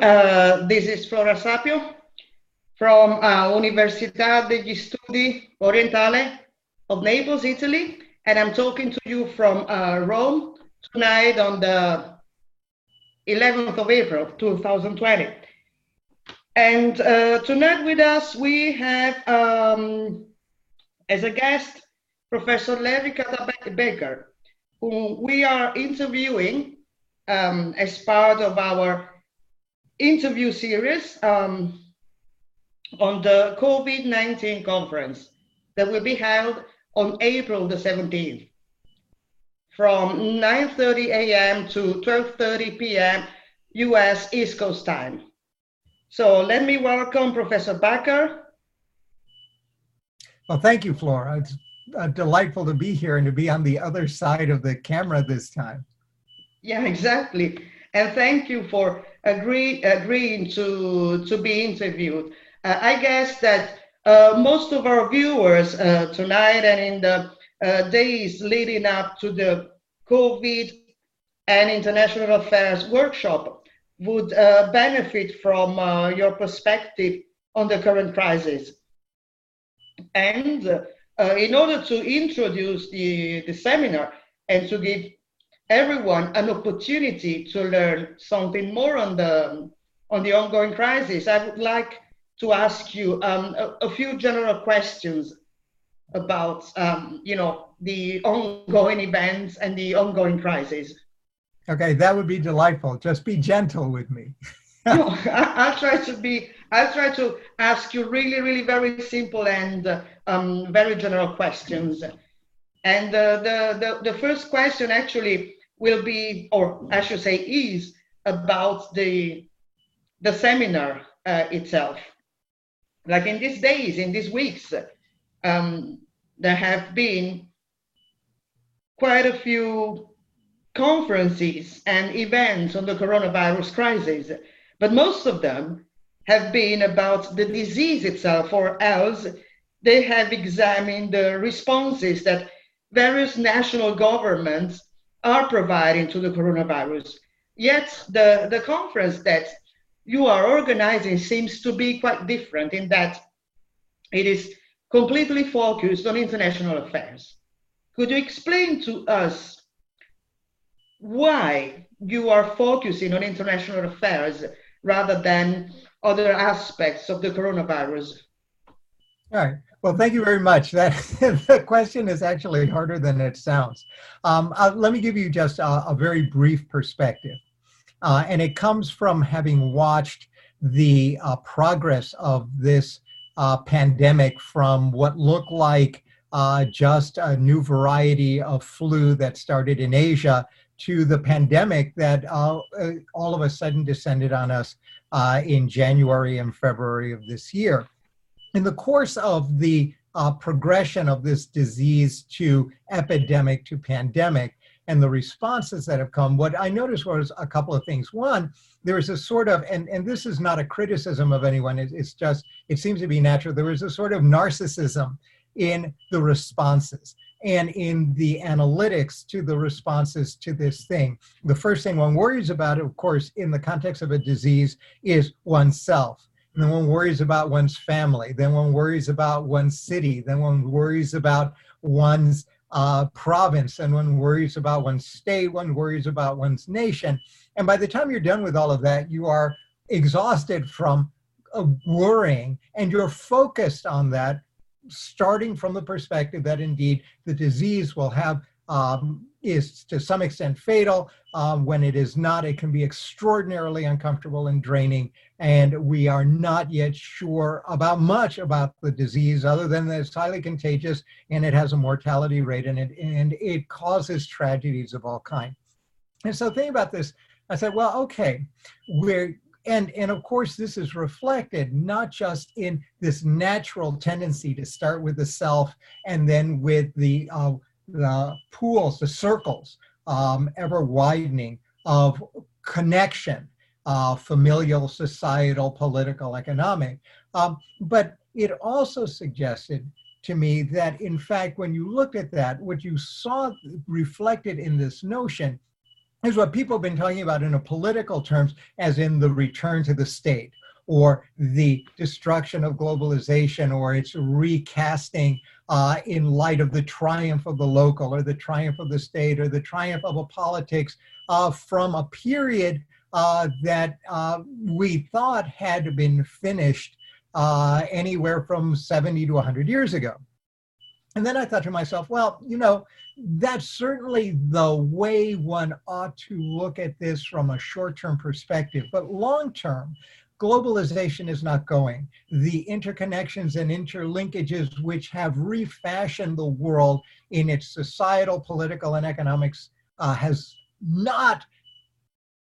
uh, this is Flora Sapio from uh, Università degli Studi Orientali of Naples, Italy, and I'm talking to you from uh, Rome tonight on the 11th of April 2020. And uh, tonight with us we have um, as a guest Professor Larry Backer, whom we are interviewing um, as part of our interview series um, on the COVID 19 conference that will be held on April the 17th from 9:30 a.m. to 12:30 p.m. U.S. East Coast time. So let me welcome Professor Backer. Well, thank you, Flora. It's uh, delightful to be here and to be on the other side of the camera this time. Yeah, exactly. And thank you for agree, agreeing to, to be interviewed. Uh, I guess that uh, most of our viewers uh, tonight and in the uh, days leading up to the COVID and international affairs workshop would uh, benefit from uh, your perspective on the current crisis. And in order to introduce the, the seminar and to give everyone an opportunity to learn something more on the on the ongoing crisis, I would like to ask you um, a, a, few general questions about um, you know the ongoing events and the ongoing crisis. Okay, that would be delightful. Just be gentle with me. no, I, will try to be. I'll try to ask you really, really very simple and uh, um, very general questions. And uh, the, the the first question actually will be, or I should say, is about the the seminar uh, itself. Like in these days, in these weeks, um, there have been quite a few conferences and events on the coronavirus crisis, but most of them have been about the disease itself, or else they have examined the responses that various national governments are providing to the coronavirus. Yet the, the conference that you are organizing seems to be quite different in that it is completely focused on international affairs. Could you explain to us why you are focusing on international affairs rather than other aspects of the coronavirus? All right. Well, thank you very much. That the question is actually harder than it sounds. Um, uh, let me give you just a, a very brief perspective, uh, and it comes from having watched the uh, progress of this uh, pandemic from what looked like uh, just a new variety of flu that started in Asia to the pandemic that uh, all of a sudden descended on us in January and February of this year in the course of the uh, progression of this disease to epidemic to pandemic and the responses that have come, what I noticed was a couple of things. One, there is a sort of, and, and this is not a criticism of anyone, it, it's just, it seems to be natural. There is a sort of narcissism in the responses and in the analytics to the responses to this thing. The first thing one worries about, of course, in the context of a disease is oneself and then one worries about one's family, then one worries about one's city, then one worries about one's uh, province, and one worries about one's state, one worries about one's nation. And by the time you're done with all of that, you are exhausted from uh, worrying. And you're focused on that, starting from the perspective that indeed the disease will have um, is to some extent fatal. Um, when it is not, it can be extraordinarily uncomfortable and draining. And we are not yet sure about much about the disease other than that it's highly contagious and it has a mortality rate in it and it causes tragedies of all kinds. And so thinking about this, I said, well, okay, we're and and of course this is reflected not just in this natural tendency to start with the self and then with the uh, the pools, the circles, um, ever widening of connection, uh, familial, societal, political, economic. Um, but it also suggested to me that, in fact, when you looked at that, what you saw reflected in this notion is what people have been talking about in a political terms as in the return to the state or the destruction of globalization or its recasting uh, in light of the triumph of the local or the triumph of the state or the triumph of a politics uh, from a period uh, that uh, we thought had been finished uh, anywhere from 70 to 100 years ago. And then I thought to myself, well, you know, that's certainly the way one ought to look at this from a short term perspective. But long term, globalization is not going. The interconnections and interlinkages which have refashioned the world in its societal, political, and economics uh, has not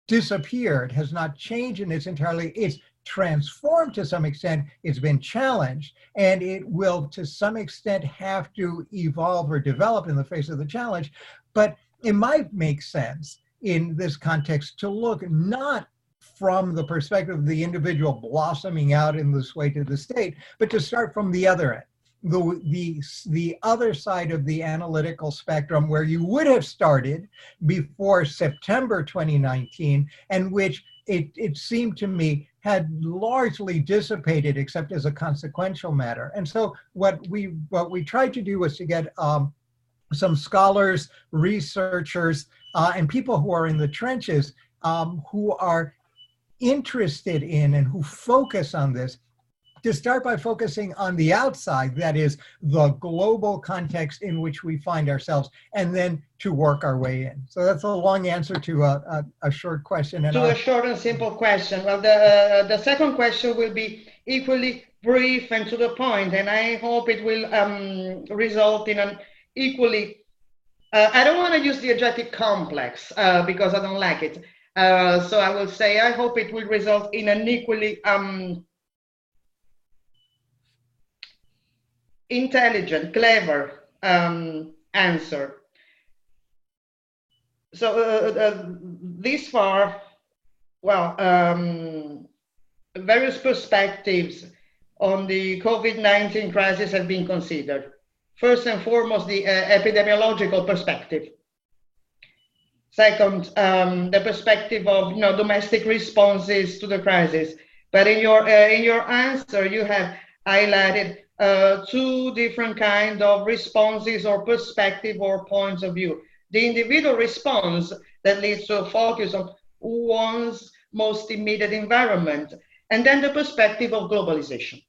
disappeared, has not changed in its entirely. It's transformed to some extent, it's been challenged, and it will to some extent have to evolve or develop in the face of the challenge. But it might make sense in this context to look not from the perspective of the individual blossoming out in this way to the state, but to start from the other end. The, the, the other side of the analytical spectrum where you would have started before September 2019 and which it, it seemed to me had largely dissipated except as a consequential matter. And so what we what we tried to do was to get um, some scholars, researchers, uh, and people who are in the trenches um, who are interested in and who focus on this to start by focusing on the outside, that is, the global context in which we find ourselves, and then to work our way in. So that's a long answer to a, a, a short question. And to a short and simple question. Well, the, uh, the second question will be equally brief and to the point, and I hope it will um, result in an equally, uh, I don't want to use the adjective complex uh, because I don't like it. Uh, so I will say I hope it will result in an equally um, intelligent, clever um, answer. So uh, uh, this far, well, um, various perspectives on the COVID-19 crisis have been considered. First and foremost, the uh, epidemiological perspective. Second, um, the perspective of you know domestic responses to the crisis. But in your uh, in your answer, you have highlighted uh, two different kind of responses or perspective or points of view. The individual response that leads to a focus on one's most immediate environment, and then the perspective of globalization.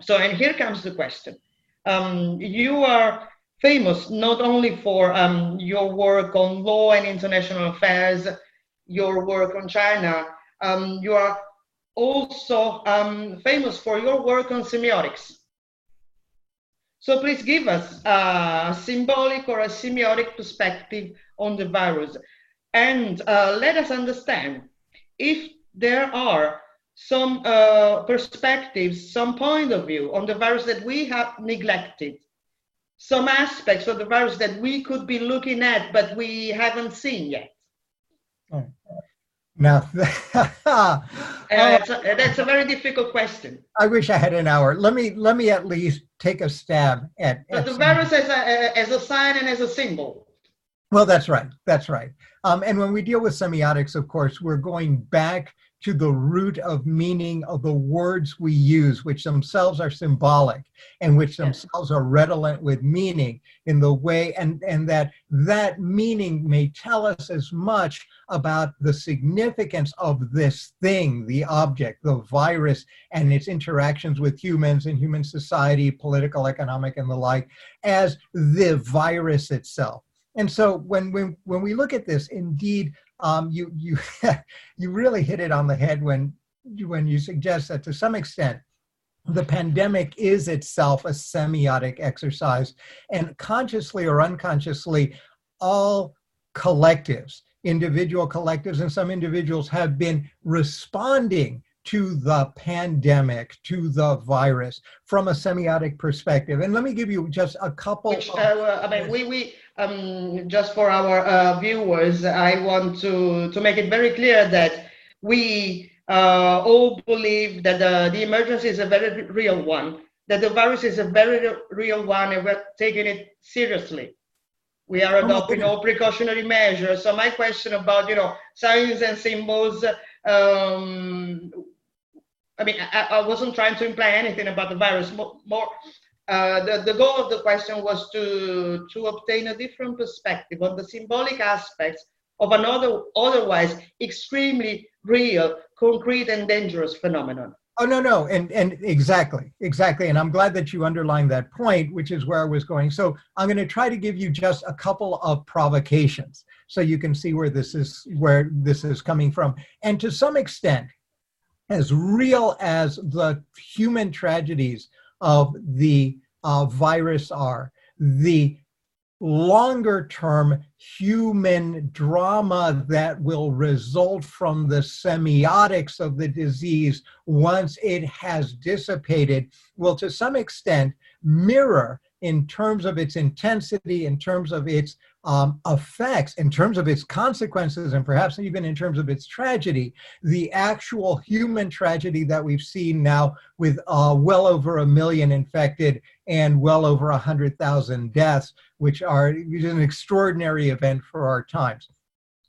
So, and here comes the question. Um, you are famous not only for um, your work on law and international affairs, your work on China, um, you are also um, famous for your work on semiotics. So please give us a symbolic or a semiotic perspective on the virus and uh, let us understand if there are some uh, perspectives, some point of view on the virus that we have neglected, some aspects of the virus that we could be looking at but we haven't seen yet. Oh. Now, uh, that's, a, that's a very difficult question. I wish I had an hour. Let me let me at least take a stab at. But the virus as a as a sign and as a symbol. Well, that's right. That's right. Um, and when we deal with semiotics, of course, we're going back to the root of meaning of the words we use, which themselves are symbolic and which themselves are redolent with meaning in the way, and, and that that meaning may tell us as much about the significance of this thing, the object, the virus, and its interactions with humans and human society, political, economic, and the like, as the virus itself. And so when, when, when we look at this, indeed, um, you you you really hit it on the head when when you suggest that to some extent the pandemic is itself a semiotic exercise and consciously or unconsciously all collectives individual collectives and some individuals have been responding to the pandemic, to the virus from a semiotic perspective. And let me give you just a couple. Which, uh, I mean, we, we um, just for our uh, viewers, I want to, to make it very clear that we uh, all believe that the, the emergency is a very real one, that the virus is a very real one, and we're taking it seriously. we are adopting all precautionary measures. So my question about, you know, signs and symbols, um, I mean, I, I, wasn't trying to imply anything about the virus. More, more uh, the, the goal of the question was to, to obtain a different perspective on the symbolic aspects of another otherwise extremely real, concrete, and dangerous phenomenon. Oh no, no, and and exactly, exactly, and I'm glad that you underlined that point, which is where I was going. So I'm going to try to give you just a couple of provocations, so you can see where this is where this is coming from, and to some extent, as real as the human tragedies of the uh, virus are, the longer term human drama that will result from the semiotics of the disease once it has dissipated will to some extent mirror in terms of its intensity, in terms of its um, effects, in terms of its consequences, and perhaps even in terms of its tragedy, the actual human tragedy that we've seen now with uh, well over a million infected and well over 100,000 deaths, which are an extraordinary event for our times.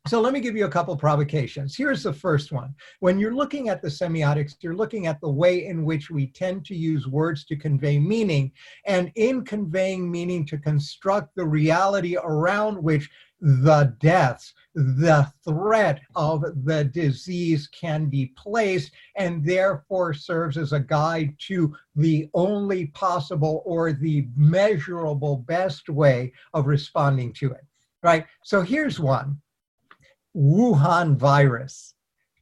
So let me give you a couple provocations. Here's the first one. When you're looking at the semiotics, you're looking at the way in which we tend to use words to convey meaning, and in conveying meaning to construct the reality around which the deaths, the threat of the disease can be placed, and therefore serves as a guide to the only possible or the measurable best way of responding to it. Right? So here's one Wuhan virus,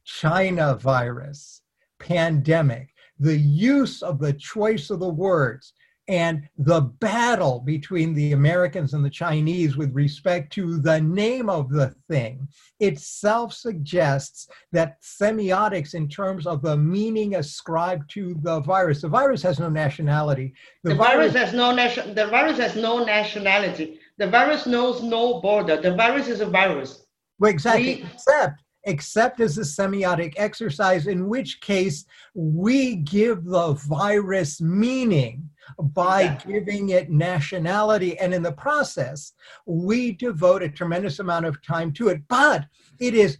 China virus, pandemic, the use of the choice of the words, and the battle between the Americans and the Chinese with respect to the name of the thing itself suggests that semiotics, in terms of the meaning ascribed to the virus, the virus has no nationality. The, the virus, virus has no nation. The virus has no nationality. The virus knows no border. The virus is a virus. Well, exactly. We, except, except as a semiotic exercise, in which case we give the virus meaning by giving it nationality. And in the process, we devote a tremendous amount of time to it. But it is,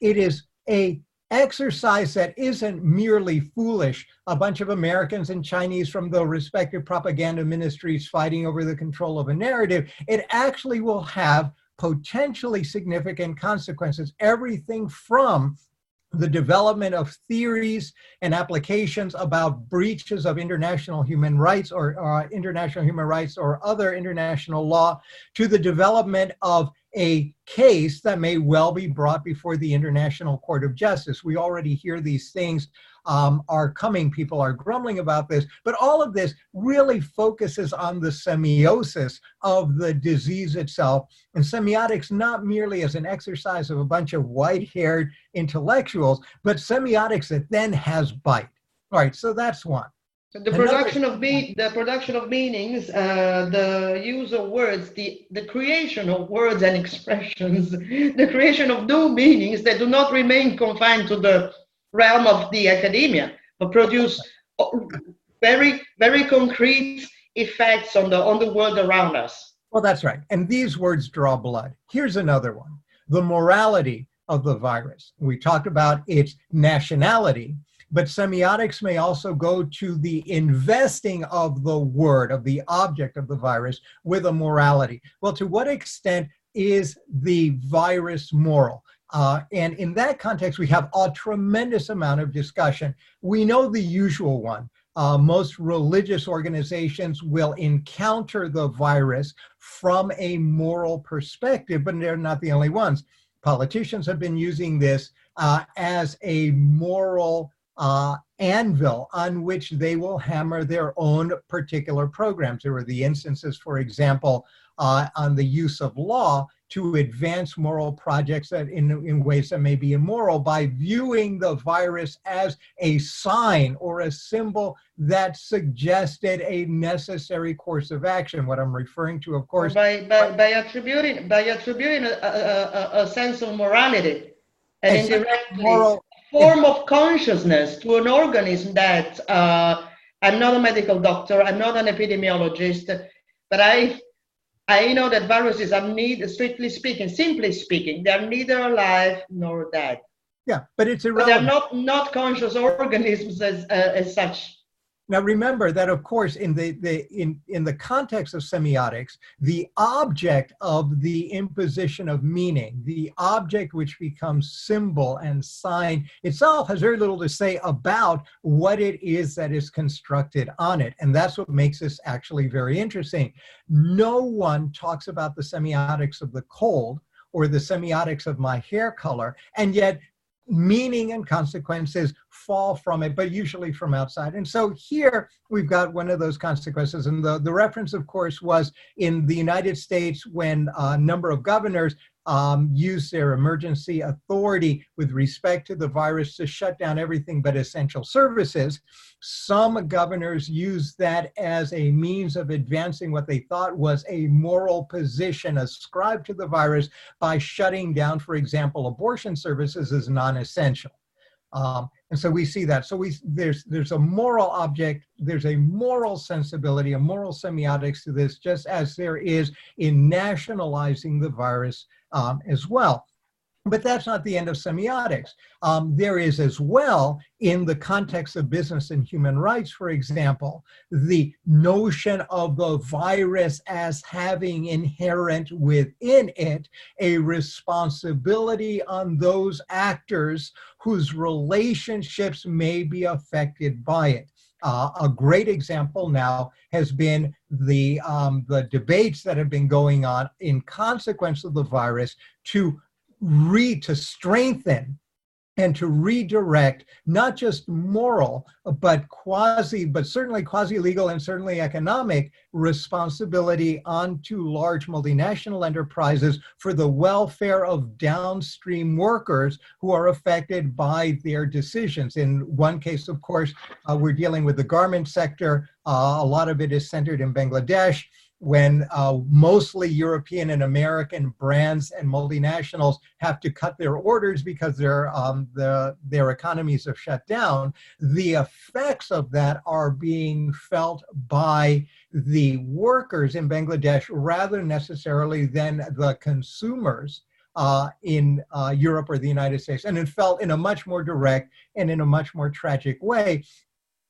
it is a exercise that isn't merely foolish, a bunch of Americans and Chinese from the respective propaganda ministries fighting over the control of a narrative. It actually will have potentially significant consequences. Everything from the development of theories and applications about breaches of international human rights or uh, international human rights or other international law to the development of a case that may well be brought before the International Court of Justice. We already hear these things um, are coming. People are grumbling about this, but all of this really focuses on the semiosis of the disease itself. And semiotics, not merely as an exercise of a bunch of white haired intellectuals, but semiotics that then has bite. All right, so that's one. The production of me- the production of meanings, uh, the use of words, the, the creation of words and expressions, the creation of new meanings that do not remain confined to the realm of the academia, but produce very, very concrete effects on the on the world around us. Well, that's right. And these words draw blood. Here's another one: the morality of the virus. We talked about its nationality but semiotics may also go to the investing of the word, of the object of the virus, with a morality. Well, to what extent is the virus moral? Uh, and in that context, we have a tremendous amount of discussion. We know the usual one. Uh, most religious organizations will encounter the virus from a moral perspective, but they're not the only ones. Politicians have been using this uh, as a moral uh, anvil on which they will hammer their own particular programs. There were the instances, for example, uh, on the use of law to advance moral projects that in, in ways that may be immoral by viewing the virus as a sign or a symbol that suggested a necessary course of action. What I'm referring to, of course, by, by, by attributing by attributing a, a, a sense of morality and indirectly moral form of consciousness to an organism that uh, I'm not a medical doctor, I'm not an epidemiologist, but I I know that viruses are neither, strictly speaking, simply speaking, they're neither alive nor dead. Yeah, but it's irrelevant. But they're not not conscious organisms as uh, as such. Now remember that of course in the, the in, in the context of semiotics, the object of the imposition of meaning, the object which becomes symbol and sign itself has very little to say about what it is that is constructed on it. And that's what makes this actually very interesting. No one talks about the semiotics of the cold or the semiotics of my hair color, and yet meaning and consequences fall from it, but usually from outside. And so here we've got one of those consequences. And the, the reference, of course, was in the United States when a number of governors um, use their emergency authority with respect to the virus to shut down everything but essential services. Some governors use that as a means of advancing what they thought was a moral position ascribed to the virus by shutting down, for example, abortion services as non essential. Um, and so we see that. So we there's there's a moral object, there's a moral sensibility, a moral semiotics to this, just as there is in nationalizing the virus um, as well. But that's not the end of semiotics. Um, there is as well, in the context of business and human rights, for example, the notion of the virus as having inherent within it a responsibility on those actors whose relationships may be affected by it. Uh, a great example now has been the um, the debates that have been going on in consequence of the virus to re to strengthen and to redirect not just moral but quasi but certainly quasi legal and certainly economic responsibility onto large multinational enterprises for the welfare of downstream workers who are affected by their decisions. In one case of course uh, we're dealing with the garment sector. Uh, a lot of it is centered in bangladesh when uh, mostly European and American brands and multinationals have to cut their orders because their um, the, their economies have shut down, the effects of that are being felt by the workers in Bangladesh rather necessarily than the consumers. Uh, in uh, Europe or the United States, and it felt in a much more direct and in a much more tragic way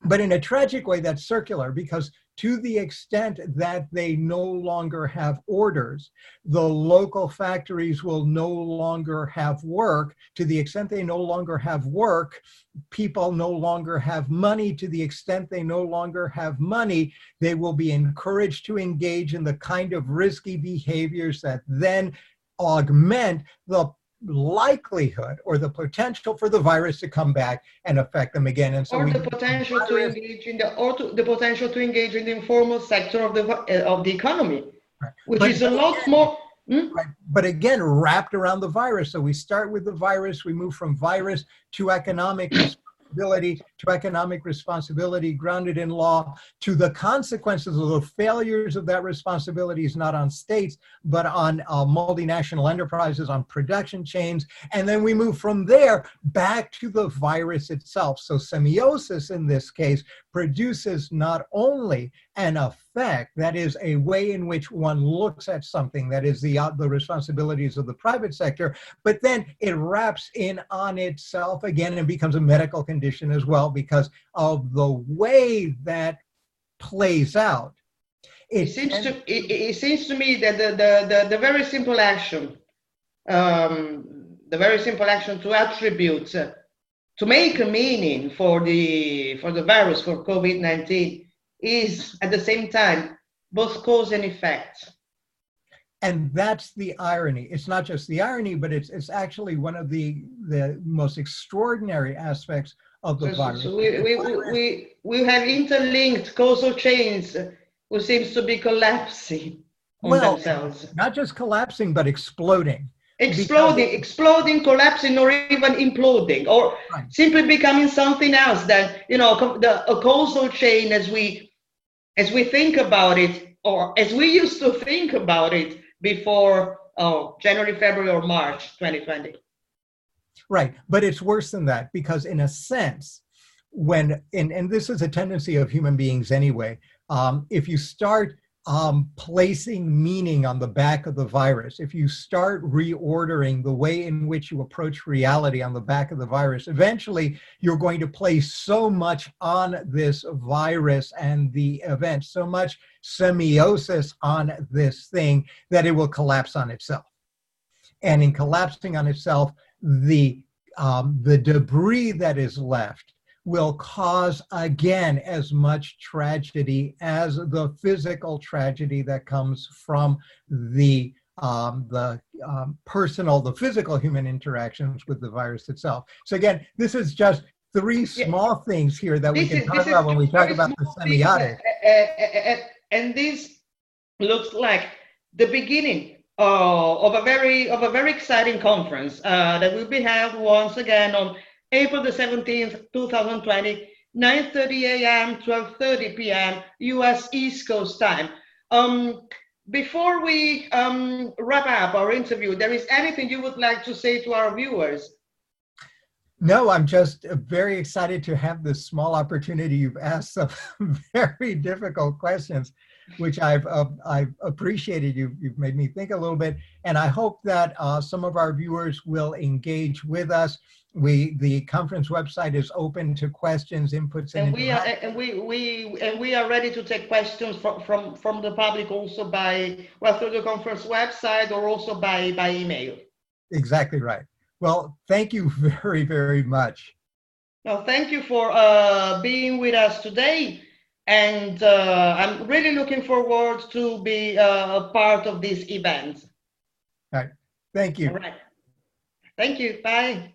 but in a tragic way that's circular because to the extent that they no longer have orders, the local factories will no longer have work. To the extent they no longer have work, people no longer have money. To the extent they no longer have money, they will be encouraged to engage in the kind of risky behaviors that then augment the likelihood or the potential for the virus to come back and affect them again. And so or the potential to engage in the or to, the potential to engage in the informal sector of the uh, of the economy, right. which but is a lot more. Hmm? Right. But again, wrapped around the virus. So we start with the virus, we move from virus to economic responsibility, to economic responsibility grounded in law, to the consequences of the failures of that responsibility is not on states, but on uh, multinational enterprises, on production chains. And then we move from there back to the virus itself. So semiosis in this case produces not only an effect, that is a way in which one looks at something, that is the, uh, the responsibilities of the private sector, but then it wraps in on itself again and becomes a medical condition as well because of the way that plays out. It, it seems to it, it, seems to me that the, the, the, the very simple action, um, the very simple action to attribute uh, to make a meaning for the for the virus for COVID-19 is at the same time both cause and effect. And that's the irony. It's not just the irony, but it's it's actually one of the the most extraordinary aspects of the so, virus. So we, we, we, we have interlinked causal chains who seems to be collapsing well, themselves. Not just collapsing, but exploding exploding, because... exploding, collapsing, or even imploding, or right. simply becoming something else. That you know, the a causal chain as we as we think about it, or as we used to think about it before oh, January, February, or March 2020. Right, but it's worse than that because, in a sense, when and, and this is a tendency of human beings anyway. Um, if you start um, placing meaning on the back of the virus, if you start reordering the way in which you approach reality on the back of the virus, eventually you're going to place so much on this virus and the event, so much semiosis on this thing that it will collapse on itself. And in collapsing on itself, the um, the debris that is left will cause again as much tragedy as the physical tragedy that comes from the um, the um, personal, the physical human interactions with the virus itself. So again, this is just three small yeah. things here that this we can is, talk about when we talk about the semiotic. Uh, uh, uh, and this looks like the beginning uh, of a very of a very exciting conference uh, that will be held once again on April the 17th, 2020, 9.30 a.m., 12.30 p.m., U.S. East Coast time. Um, before we um, wrap up our interview, there is anything you would like to say to our viewers? No, I'm just very excited to have this small opportunity. You've asked some very difficult questions which I've uh, I've appreciated. You've you've made me think a little bit, and I hope that uh, some of our viewers will engage with us. We the conference website is open to questions, inputs, and, and we are and we we and we are ready to take questions from from from the public also by well through the conference website or also by by email. Exactly right. Well, thank you very very much. No, thank you for uh, being with us today and uh, I'm really looking forward to be uh, a part of this event. All right. Thank you. All right. Thank you. Bye.